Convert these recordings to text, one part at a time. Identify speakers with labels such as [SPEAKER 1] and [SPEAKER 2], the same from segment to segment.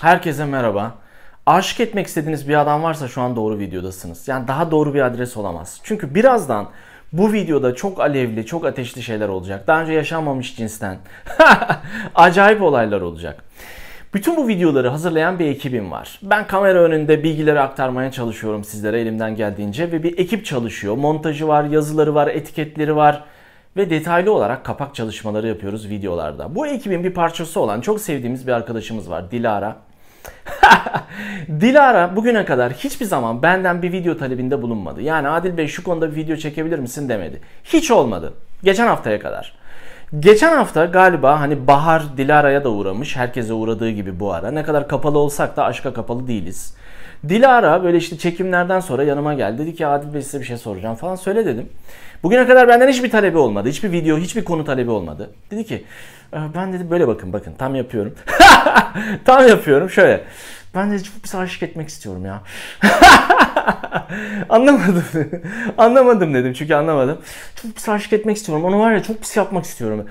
[SPEAKER 1] Herkese merhaba. Aşık etmek istediğiniz bir adam varsa şu an doğru videodasınız. Yani daha doğru bir adres olamaz. Çünkü birazdan bu videoda çok alevli, çok ateşli şeyler olacak. Daha önce yaşanmamış cinsten. Acayip olaylar olacak. Bütün bu videoları hazırlayan bir ekibim var. Ben kamera önünde bilgileri aktarmaya çalışıyorum sizlere elimden geldiğince ve bir ekip çalışıyor. Montajı var, yazıları var, etiketleri var ve detaylı olarak kapak çalışmaları yapıyoruz videolarda. Bu ekibin bir parçası olan çok sevdiğimiz bir arkadaşımız var Dilara. Dilara bugüne kadar hiçbir zaman benden bir video talebinde bulunmadı. Yani Adil Bey şu konuda bir video çekebilir misin demedi. Hiç olmadı. Geçen haftaya kadar. Geçen hafta galiba hani Bahar Dilara'ya da uğramış. Herkese uğradığı gibi bu ara. Ne kadar kapalı olsak da aşka kapalı değiliz. Dilara böyle işte çekimlerden sonra yanıma geldi. Dedi ki Adil Bey size bir şey soracağım falan söyle dedim. Bugüne kadar benden hiçbir talebi olmadı. Hiçbir video, hiçbir konu talebi olmadı. Dedi ki "Ee, ben dedi böyle bakın bakın tam yapıyorum. tam yapıyorum şöyle. Ben de çok pis aşık etmek istiyorum ya. anlamadım. anlamadım dedim çünkü anlamadım. Çok pis aşık etmek istiyorum. Onu var ya çok pis yapmak istiyorum.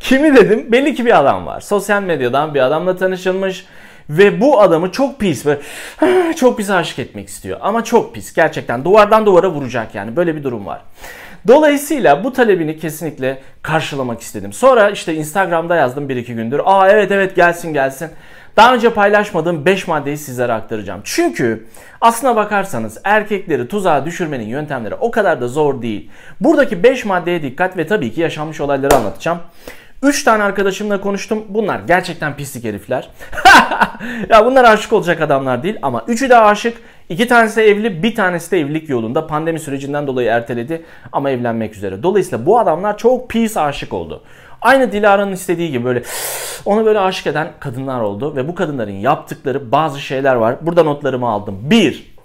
[SPEAKER 1] Kimi dedim? Belli ki bir adam var. Sosyal medyadan bir adamla tanışılmış. Ve bu adamı çok pis ve çok pis aşık etmek istiyor. Ama çok pis gerçekten. Duvardan duvara vuracak yani. Böyle bir durum var. Dolayısıyla bu talebini kesinlikle karşılamak istedim. Sonra işte Instagram'da yazdım bir iki gündür. Aa evet evet gelsin gelsin. Daha önce paylaşmadığım 5 maddeyi sizlere aktaracağım. Çünkü aslına bakarsanız erkekleri tuzağa düşürmenin yöntemleri o kadar da zor değil. Buradaki 5 maddeye dikkat ve tabii ki yaşanmış olayları anlatacağım. 3 tane arkadaşımla konuştum. Bunlar gerçekten pislik herifler. ya bunlar aşık olacak adamlar değil ama üçü de aşık. İki tanesi evli, bir tanesi de evlilik yolunda. Pandemi sürecinden dolayı erteledi ama evlenmek üzere. Dolayısıyla bu adamlar çok pis aşık oldu. Aynı Dilara'nın istediği gibi böyle onu böyle aşık eden kadınlar oldu ve bu kadınların yaptıkları bazı şeyler var. Burada notlarımı aldım. 1.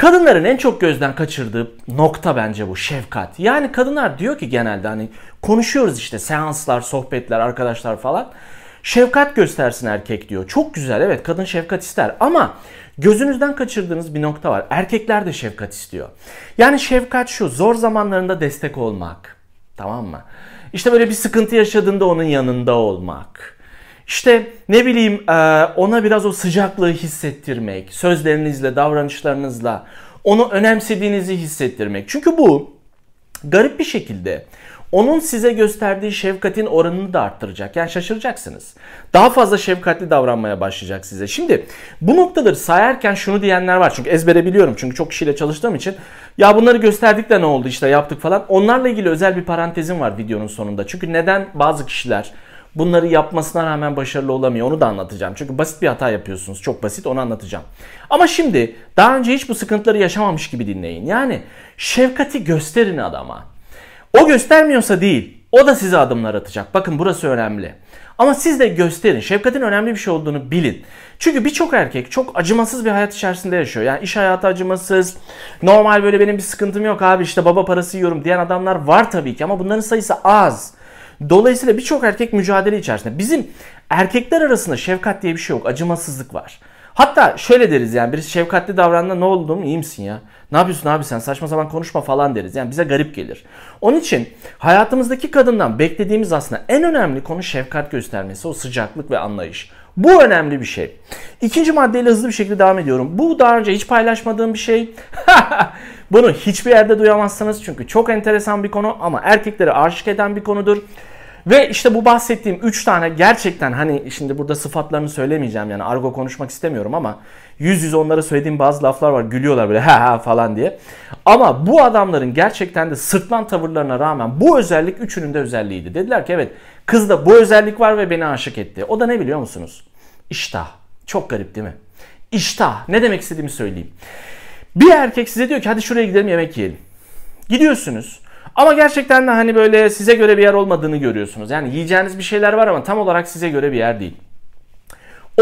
[SPEAKER 1] Kadınların en çok gözden kaçırdığı nokta bence bu şefkat. Yani kadınlar diyor ki genelde hani konuşuyoruz işte seanslar, sohbetler, arkadaşlar falan. Şefkat göstersin erkek diyor. Çok güzel evet kadın şefkat ister ama gözünüzden kaçırdığınız bir nokta var. Erkekler de şefkat istiyor. Yani şefkat şu zor zamanlarında destek olmak. Tamam mı? İşte böyle bir sıkıntı yaşadığında onun yanında olmak. İşte ne bileyim e, ona biraz o sıcaklığı hissettirmek, sözlerinizle, davranışlarınızla onu önemsediğinizi hissettirmek. Çünkü bu garip bir şekilde onun size gösterdiği şefkatin oranını da arttıracak. Yani şaşıracaksınız. Daha fazla şefkatli davranmaya başlayacak size. Şimdi bu noktaları sayarken şunu diyenler var. Çünkü ezbere biliyorum. Çünkü çok kişiyle çalıştığım için. Ya bunları gösterdik de ne oldu işte yaptık falan. Onlarla ilgili özel bir parantezim var videonun sonunda. Çünkü neden bazı kişiler bunları yapmasına rağmen başarılı olamıyor onu da anlatacağım. Çünkü basit bir hata yapıyorsunuz. Çok basit onu anlatacağım. Ama şimdi daha önce hiç bu sıkıntıları yaşamamış gibi dinleyin. Yani şefkati gösterin adama. O göstermiyorsa değil. O da size adımlar atacak. Bakın burası önemli. Ama siz de gösterin. Şefkatin önemli bir şey olduğunu bilin. Çünkü birçok erkek çok acımasız bir hayat içerisinde yaşıyor. Yani iş hayatı acımasız. Normal böyle benim bir sıkıntım yok abi işte baba parası yiyorum diyen adamlar var tabii ki ama bunların sayısı az. Dolayısıyla birçok erkek mücadele içerisinde. Bizim erkekler arasında şefkat diye bir şey yok. Acımasızlık var. Hatta şöyle deriz yani birisi şefkatli davrandığında ne oldu mu iyi misin ya? Ne yapıyorsun abi sen saçma sapan konuşma falan deriz. Yani bize garip gelir. Onun için hayatımızdaki kadından beklediğimiz aslında en önemli konu şefkat göstermesi. O sıcaklık ve anlayış. Bu önemli bir şey. İkinci maddeyle hızlı bir şekilde devam ediyorum. Bu daha önce hiç paylaşmadığım bir şey. Bunu hiçbir yerde duyamazsınız çünkü çok enteresan bir konu ama erkekleri aşık eden bir konudur. Ve işte bu bahsettiğim 3 tane gerçekten hani şimdi burada sıfatlarını söylemeyeceğim yani argo konuşmak istemiyorum ama yüz yüze onlara söylediğim bazı laflar var gülüyorlar böyle ha ha falan diye. Ama bu adamların gerçekten de sırtlan tavırlarına rağmen bu özellik üçünün de özelliğiydi. Dediler ki evet kızda bu özellik var ve beni aşık etti. O da ne biliyor musunuz? İştah. Çok garip değil mi? İştah. Ne demek istediğimi söyleyeyim. Bir erkek size diyor ki hadi şuraya gidelim yemek yiyelim. Gidiyorsunuz. Ama gerçekten de hani böyle size göre bir yer olmadığını görüyorsunuz. Yani yiyeceğiniz bir şeyler var ama tam olarak size göre bir yer değil.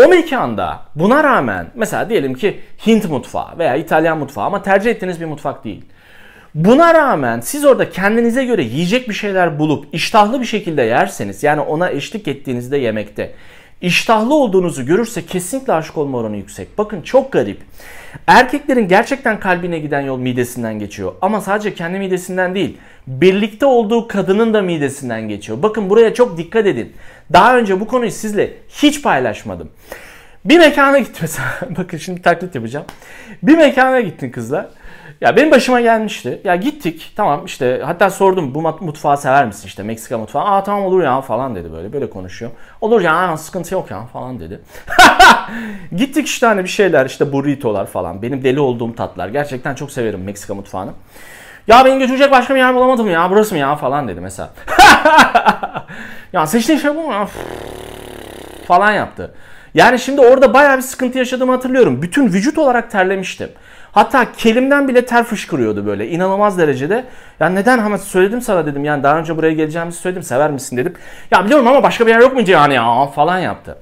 [SPEAKER 1] O mekanda buna rağmen mesela diyelim ki Hint mutfağı veya İtalyan mutfağı ama tercih ettiğiniz bir mutfak değil. Buna rağmen siz orada kendinize göre yiyecek bir şeyler bulup iştahlı bir şekilde yerseniz yani ona eşlik ettiğinizde yemekte iştahlı olduğunuzu görürse kesinlikle aşık olma oranı yüksek. Bakın çok garip. Erkeklerin gerçekten kalbine giden yol midesinden geçiyor. Ama sadece kendi midesinden değil. Birlikte olduğu kadının da midesinden geçiyor. Bakın buraya çok dikkat edin. Daha önce bu konuyu sizle hiç paylaşmadım. Bir mekana gittim mesela. Bakın şimdi taklit yapacağım. Bir mekana gittin kızlar. Ya benim başıma gelmişti. Ya gittik tamam işte hatta sordum bu mutfağı sever misin işte Meksika mutfağı. Aa tamam olur ya falan dedi böyle böyle konuşuyor. Olur ya sıkıntı yok ya falan dedi. gittik işte hani bir şeyler işte burritolar falan. Benim deli olduğum tatlar. Gerçekten çok severim Meksika mutfağını. Ya beni götürecek başka bir yer bulamadım ya burası mı ya falan dedi mesela. ya seçtiğin şey bu mu ya? falan yaptı. Yani şimdi orada bayağı bir sıkıntı yaşadığımı hatırlıyorum. Bütün vücut olarak terlemiştim. Hatta kelimden bile ter fışkırıyordu böyle inanılmaz derecede. Ya neden ama söyledim sana dedim yani daha önce buraya geleceğimizi söyledim sever misin dedim. Ya biliyorum ama başka bir yer yok mu yani ya falan yaptı.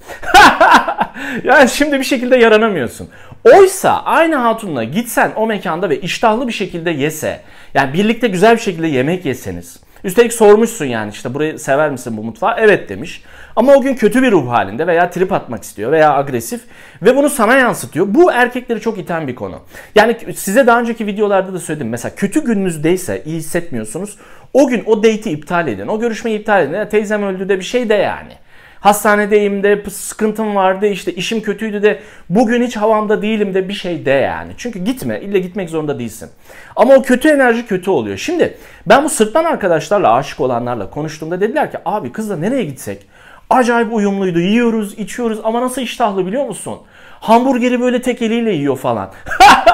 [SPEAKER 1] yani şimdi bir şekilde yaranamıyorsun. Oysa aynı hatunla gitsen o mekanda ve iştahlı bir şekilde yese yani birlikte güzel bir şekilde yemek yeseniz Üstelik sormuşsun yani işte burayı sever misin bu mutfağı? Evet demiş. Ama o gün kötü bir ruh halinde veya trip atmak istiyor veya agresif ve bunu sana yansıtıyor. Bu erkekleri çok iten bir konu. Yani size daha önceki videolarda da söyledim. Mesela kötü gününüzdeyse iyi hissetmiyorsunuz. O gün o date'i iptal edin. O görüşmeyi iptal edin. Teyzem öldü de bir şey de yani. Hastanedeyim de sıkıntım vardı işte işim kötüydü de bugün hiç havamda değilim de bir şey de yani. Çünkü gitme ille gitmek zorunda değilsin. Ama o kötü enerji kötü oluyor. Şimdi ben bu sırttan arkadaşlarla aşık olanlarla konuştuğumda dediler ki abi kızla nereye gitsek? Acayip uyumluydu yiyoruz içiyoruz ama nasıl iştahlı biliyor musun? Hamburgeri böyle tek eliyle yiyor falan.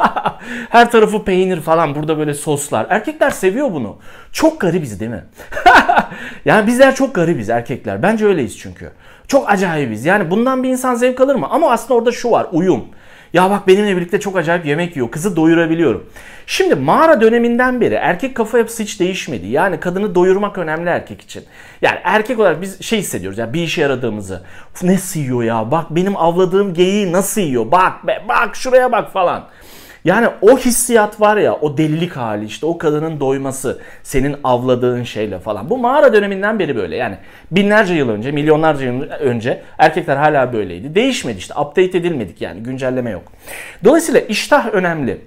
[SPEAKER 1] Her tarafı peynir falan burada böyle soslar. Erkekler seviyor bunu. Çok garibiz değil mi? yani bizler çok garibiz erkekler. Bence öyleyiz çünkü. Çok acayibiz. Yani bundan bir insan zevk alır mı? Ama aslında orada şu var uyum. Ya bak benimle birlikte çok acayip yemek yiyor. Kızı doyurabiliyorum. Şimdi mağara döneminden beri erkek kafa yapısı hiç değişmedi. Yani kadını doyurmak önemli erkek için. Yani erkek olarak biz şey hissediyoruz ya bir işe yaradığımızı. Nasıl yiyor ya? Bak benim avladığım geyiği nasıl yiyor? Bak be bak şuraya bak falan. Yani o hissiyat var ya o delilik hali işte o kadının doyması senin avladığın şeyle falan. Bu mağara döneminden beri böyle yani binlerce yıl önce milyonlarca yıl önce erkekler hala böyleydi. Değişmedi işte update edilmedik yani güncelleme yok. Dolayısıyla iştah önemli.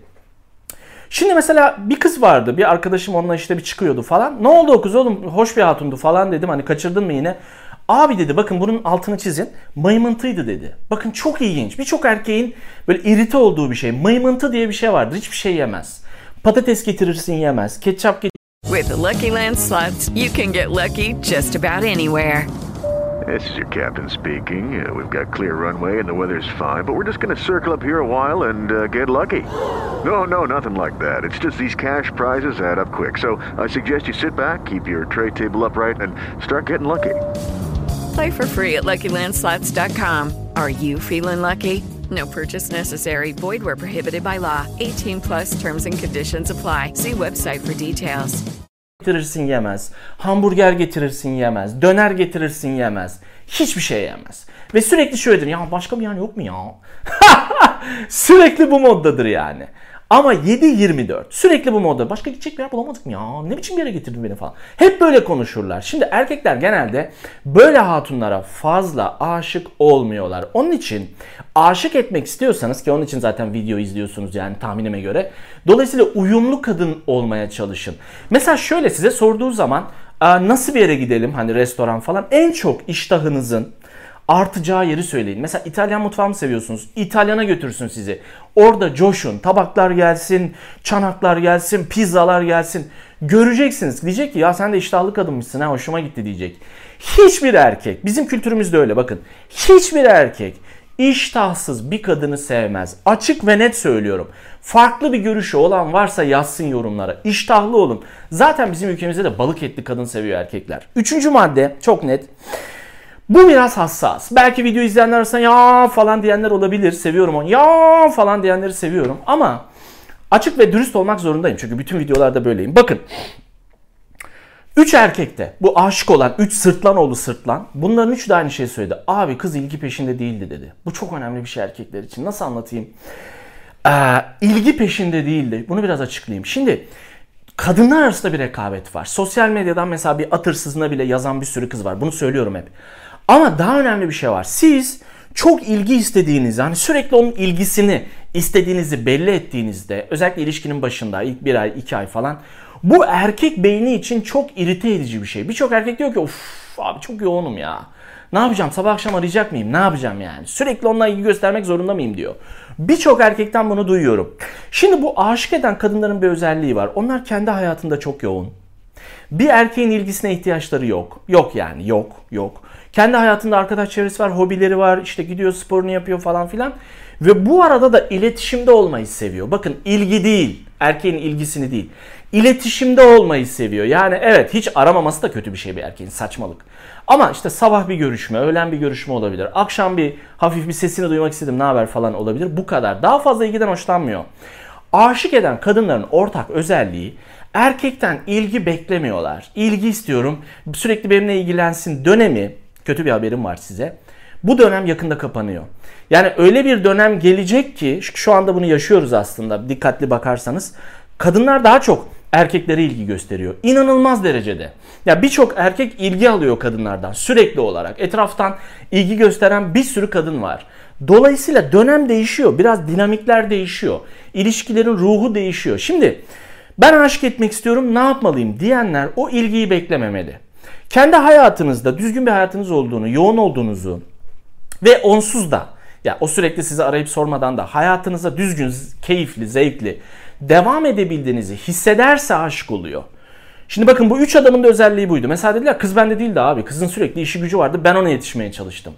[SPEAKER 1] Şimdi mesela bir kız vardı. Bir arkadaşım onunla işte bir çıkıyordu falan. Ne oldu o kız oğlum? Hoş bir hatundu falan dedim. Hani kaçırdın mı yine? Abi dedi bakın bunun altını çizin. Mayımıntıydı dedi. Bakın çok ilginç. Birçok erkeğin böyle irite olduğu bir şey. Mayımıntı diye bir şey vardır. Hiçbir şey yemez. Patates getirirsin yemez. Ketçap getirirsin.
[SPEAKER 2] With the Lucky Land slots, you can get lucky just about anywhere.
[SPEAKER 3] This is your captain speaking. Uh, we've got clear runway and the weather's fine, but we're just going to circle up here a while and uh, get lucky. No, no, nothing like that. It's just these cash prizes add up quick. So I suggest you sit back, keep your tray table upright, and start getting lucky.
[SPEAKER 2] Play for free at LuckyLandSlots.com. Are you feeling lucky? No purchase necessary. Void where prohibited by law. 18 plus terms and conditions apply. See website for details.
[SPEAKER 1] getirirsin yemez. Hamburger getirirsin yemez. Döner getirirsin yemez. Hiçbir şey yemez. Ve sürekli şöyledir. Ya başka bir yer yok mu ya? sürekli bu moddadır yani. Ama 7-24 sürekli bu modda. Başka gidecek bir yer bulamadık mı ya? Ne biçim bir yere getirdin beni falan. Hep böyle konuşurlar. Şimdi erkekler genelde böyle hatunlara fazla aşık olmuyorlar. Onun için aşık etmek istiyorsanız ki onun için zaten video izliyorsunuz yani tahminime göre. Dolayısıyla uyumlu kadın olmaya çalışın. Mesela şöyle size sorduğu zaman nasıl bir yere gidelim hani restoran falan en çok iştahınızın artacağı yeri söyleyin. Mesela İtalyan mutfağı mı seviyorsunuz? İtalyana götürsün sizi. Orada coşun. Tabaklar gelsin, çanaklar gelsin, pizzalar gelsin. Göreceksiniz. Diyecek ki ya sen de iştahlı kadınmışsın ha hoşuma gitti diyecek. Hiçbir erkek, bizim kültürümüzde öyle bakın. Hiçbir erkek iştahsız bir kadını sevmez. Açık ve net söylüyorum. Farklı bir görüşü olan varsa yazsın yorumlara. İştahlı olun. Zaten bizim ülkemizde de balık etli kadın seviyor erkekler. Üçüncü madde çok net. Bu biraz hassas. Belki video izleyenler arasında ya falan diyenler olabilir. Seviyorum onu. Ya falan diyenleri seviyorum. Ama açık ve dürüst olmak zorundayım. Çünkü bütün videolarda böyleyim. Bakın. Üç erkekte bu aşık olan, üç sırtlan oğlu sırtlan bunların üçü de aynı şeyi söyledi. Abi kız ilgi peşinde değildi dedi. Bu çok önemli bir şey erkekler için. Nasıl anlatayım? Ee, ilgi peşinde değildi. Bunu biraz açıklayayım. Şimdi kadınlar arasında bir rekabet var. Sosyal medyadan mesela bir atırsızına bile yazan bir sürü kız var. Bunu söylüyorum hep. Ama daha önemli bir şey var. Siz çok ilgi istediğiniz, hani sürekli onun ilgisini istediğinizi belli ettiğinizde, özellikle ilişkinin başında ilk bir ay, iki ay falan bu erkek beyni için çok irite edici bir şey. Birçok erkek diyor ki of abi çok yoğunum ya. Ne yapacağım? Sabah akşam arayacak mıyım? Ne yapacağım yani? Sürekli onunla ilgi göstermek zorunda mıyım diyor. Birçok erkekten bunu duyuyorum. Şimdi bu aşık eden kadınların bir özelliği var. Onlar kendi hayatında çok yoğun. Bir erkeğin ilgisine ihtiyaçları yok. Yok yani yok yok. Kendi hayatında arkadaş çevresi var, hobileri var, işte gidiyor sporunu yapıyor falan filan. Ve bu arada da iletişimde olmayı seviyor. Bakın ilgi değil, erkeğin ilgisini değil. İletişimde olmayı seviyor. Yani evet hiç aramaması da kötü bir şey bir erkeğin saçmalık. Ama işte sabah bir görüşme, öğlen bir görüşme olabilir. Akşam bir hafif bir sesini duymak istedim ne haber falan olabilir. Bu kadar. Daha fazla ilgiden hoşlanmıyor. Aşık eden kadınların ortak özelliği erkekten ilgi beklemiyorlar. İlgi istiyorum, sürekli benimle ilgilensin dönemi, kötü bir haberim var size. Bu dönem yakında kapanıyor. Yani öyle bir dönem gelecek ki şu anda bunu yaşıyoruz aslında dikkatli bakarsanız. Kadınlar daha çok erkeklere ilgi gösteriyor. İnanılmaz derecede. Ya birçok erkek ilgi alıyor kadınlardan sürekli olarak. Etraftan ilgi gösteren bir sürü kadın var. Dolayısıyla dönem değişiyor. Biraz dinamikler değişiyor. İlişkilerin ruhu değişiyor. Şimdi ben aşık etmek istiyorum ne yapmalıyım diyenler o ilgiyi beklememeli. Kendi hayatınızda düzgün bir hayatınız olduğunu, yoğun olduğunuzu ve onsuz da ya o sürekli sizi arayıp sormadan da hayatınıza düzgün, keyifli, zevkli devam edebildiğinizi hissederse aşık oluyor. Şimdi bakın bu üç adamın da özelliği buydu. Mesela dediler kız bende değildi abi. Kızın sürekli işi gücü vardı. Ben ona yetişmeye çalıştım.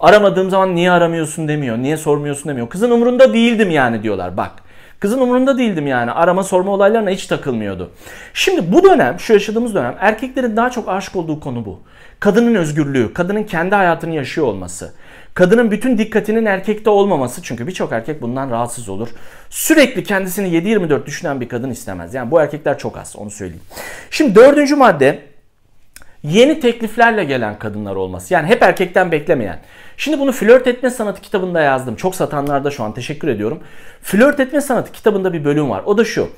[SPEAKER 1] Aramadığım zaman niye aramıyorsun demiyor. Niye sormuyorsun demiyor. Kızın umurunda değildim yani diyorlar bak. Kızın umurunda değildim yani. Arama sorma olaylarına hiç takılmıyordu. Şimdi bu dönem, şu yaşadığımız dönem erkeklerin daha çok aşık olduğu konu bu. Kadının özgürlüğü, kadının kendi hayatını yaşıyor olması. Kadının bütün dikkatinin erkekte olmaması çünkü birçok erkek bundan rahatsız olur. Sürekli kendisini 7-24 düşünen bir kadın istemez. Yani bu erkekler çok az onu söyleyeyim. Şimdi dördüncü madde yeni tekliflerle gelen kadınlar olması. Yani hep erkekten beklemeyen. Şimdi bunu flört etme sanatı kitabında yazdım. Çok satanlarda şu an teşekkür ediyorum. Flört etme sanatı kitabında bir bölüm var. O da şu.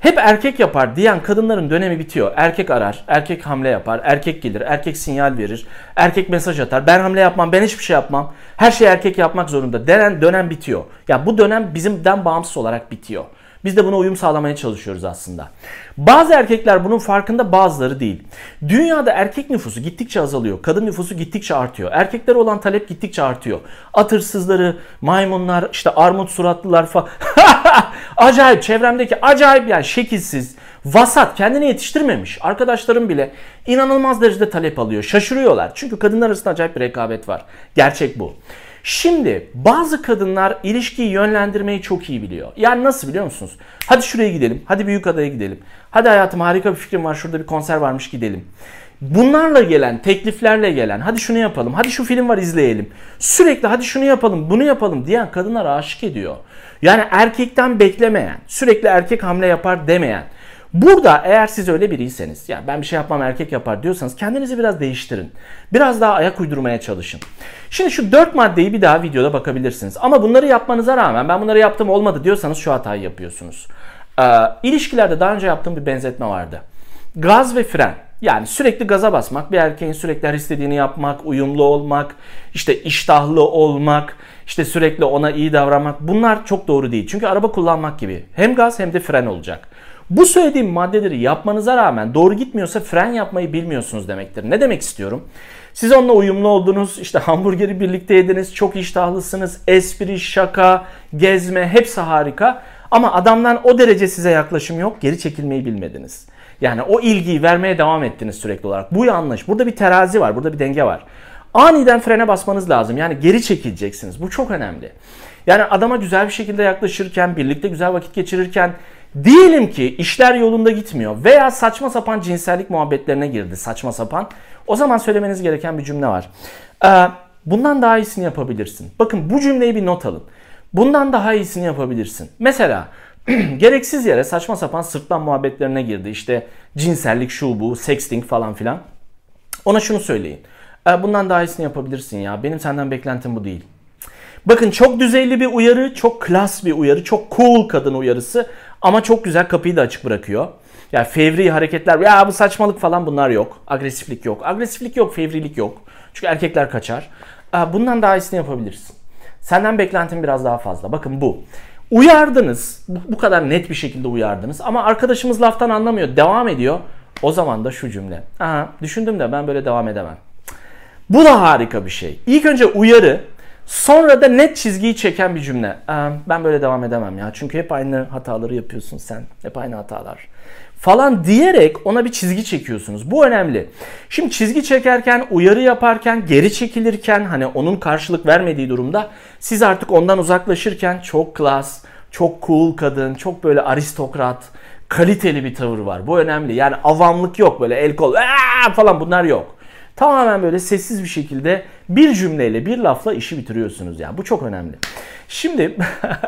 [SPEAKER 1] Hep erkek yapar diyen kadınların dönemi bitiyor. Erkek arar, erkek hamle yapar, erkek gelir, erkek sinyal verir, erkek mesaj atar. Ben hamle yapmam, ben hiçbir şey yapmam. Her şeyi erkek yapmak zorunda. Denen dönem bitiyor. Ya yani bu dönem bizimden bağımsız olarak bitiyor. Biz de buna uyum sağlamaya çalışıyoruz aslında. Bazı erkekler bunun farkında bazıları değil. Dünyada erkek nüfusu gittikçe azalıyor. Kadın nüfusu gittikçe artıyor. Erkeklere olan talep gittikçe artıyor. Atırsızları, maymunlar, işte armut suratlılar falan. acayip çevremdeki acayip yani şekilsiz, vasat, kendini yetiştirmemiş arkadaşlarım bile inanılmaz derecede talep alıyor. Şaşırıyorlar. Çünkü kadınlar arasında acayip bir rekabet var. Gerçek bu. Şimdi bazı kadınlar ilişkiyi yönlendirmeyi çok iyi biliyor. Yani nasıl biliyor musunuz? Hadi şuraya gidelim. Hadi büyük adaya gidelim. Hadi hayatım harika bir fikrim var. Şurada bir konser varmış gidelim. Bunlarla gelen, tekliflerle gelen, hadi şunu yapalım, hadi şu film var izleyelim. Sürekli hadi şunu yapalım, bunu yapalım diyen kadınlar aşık ediyor. Yani erkekten beklemeyen, sürekli erkek hamle yapar demeyen. Burada eğer siz öyle biriyseniz, ya ben bir şey yapmam erkek yapar diyorsanız kendinizi biraz değiştirin. Biraz daha ayak uydurmaya çalışın. Şimdi şu dört maddeyi bir daha videoda bakabilirsiniz. Ama bunları yapmanıza rağmen ben bunları yaptım olmadı diyorsanız şu hatayı yapıyorsunuz. Ee, ilişkilerde daha önce yaptığım bir benzetme vardı. Gaz ve fren. Yani sürekli gaza basmak, bir erkeğin sürekli her istediğini yapmak, uyumlu olmak, işte iştahlı olmak, işte sürekli ona iyi davranmak bunlar çok doğru değil. Çünkü araba kullanmak gibi hem gaz hem de fren olacak. Bu söylediğim maddeleri yapmanıza rağmen doğru gitmiyorsa fren yapmayı bilmiyorsunuz demektir. Ne demek istiyorum? Siz onunla uyumlu oldunuz, işte hamburgeri birlikte yediniz, çok iştahlısınız, espri, şaka, gezme hepsi harika. Ama adamdan o derece size yaklaşım yok, geri çekilmeyi bilmediniz. Yani o ilgiyi vermeye devam ettiniz sürekli olarak. Bu yanlış. Burada bir terazi var, burada bir denge var. Aniden frene basmanız lazım. Yani geri çekileceksiniz. Bu çok önemli. Yani adama güzel bir şekilde yaklaşırken, birlikte güzel vakit geçirirken diyelim ki işler yolunda gitmiyor veya saçma sapan cinsellik muhabbetlerine girdi saçma sapan. O zaman söylemeniz gereken bir cümle var. Ee, bundan daha iyisini yapabilirsin. Bakın bu cümleyi bir not alın. Bundan daha iyisini yapabilirsin. Mesela Gereksiz yere saçma sapan sırtlan muhabbetlerine girdi. İşte cinsellik şu bu, sexting falan filan. Ona şunu söyleyin. "E, Bundan daha iyisini yapabilirsin ya. Benim senden beklentim bu değil. Bakın çok düzeyli bir uyarı, çok klas bir uyarı, çok cool kadın uyarısı ama çok güzel kapıyı da açık bırakıyor. Yani fevri hareketler, ya bu saçmalık falan bunlar yok. Agresiflik yok. Agresiflik yok, fevrilik yok. Çünkü erkekler kaçar. Bundan daha iyisini yapabilirsin. Senden beklentim biraz daha fazla. Bakın bu. Uyardınız. Bu kadar net bir şekilde uyardınız. Ama arkadaşımız laftan anlamıyor. Devam ediyor. O zaman da şu cümle. Aha, düşündüm de ben böyle devam edemem. Bu da harika bir şey. İlk önce uyarı, sonra da net çizgiyi çeken bir cümle. Ee, ben böyle devam edemem ya. Çünkü hep aynı hataları yapıyorsun sen. Hep aynı hatalar. Falan diyerek ona bir çizgi çekiyorsunuz. Bu önemli. Şimdi çizgi çekerken, uyarı yaparken, geri çekilirken hani onun karşılık vermediği durumda siz artık ondan uzaklaşırken çok klas, çok cool kadın, çok böyle aristokrat, kaliteli bir tavır var. Bu önemli. Yani avamlık yok böyle el kol "Aa!" falan bunlar yok. Tamamen böyle sessiz bir şekilde bir cümleyle, bir lafla işi bitiriyorsunuz ya. Bu çok önemli. Şimdi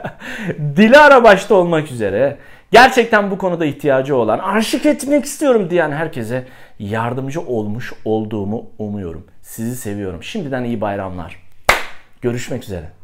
[SPEAKER 1] Dilara başta olmak üzere gerçekten bu konuda ihtiyacı olan, aşık etmek istiyorum diyen herkese yardımcı olmuş olduğumu umuyorum. Sizi seviyorum. Şimdiden iyi bayramlar. Görüşmek üzere.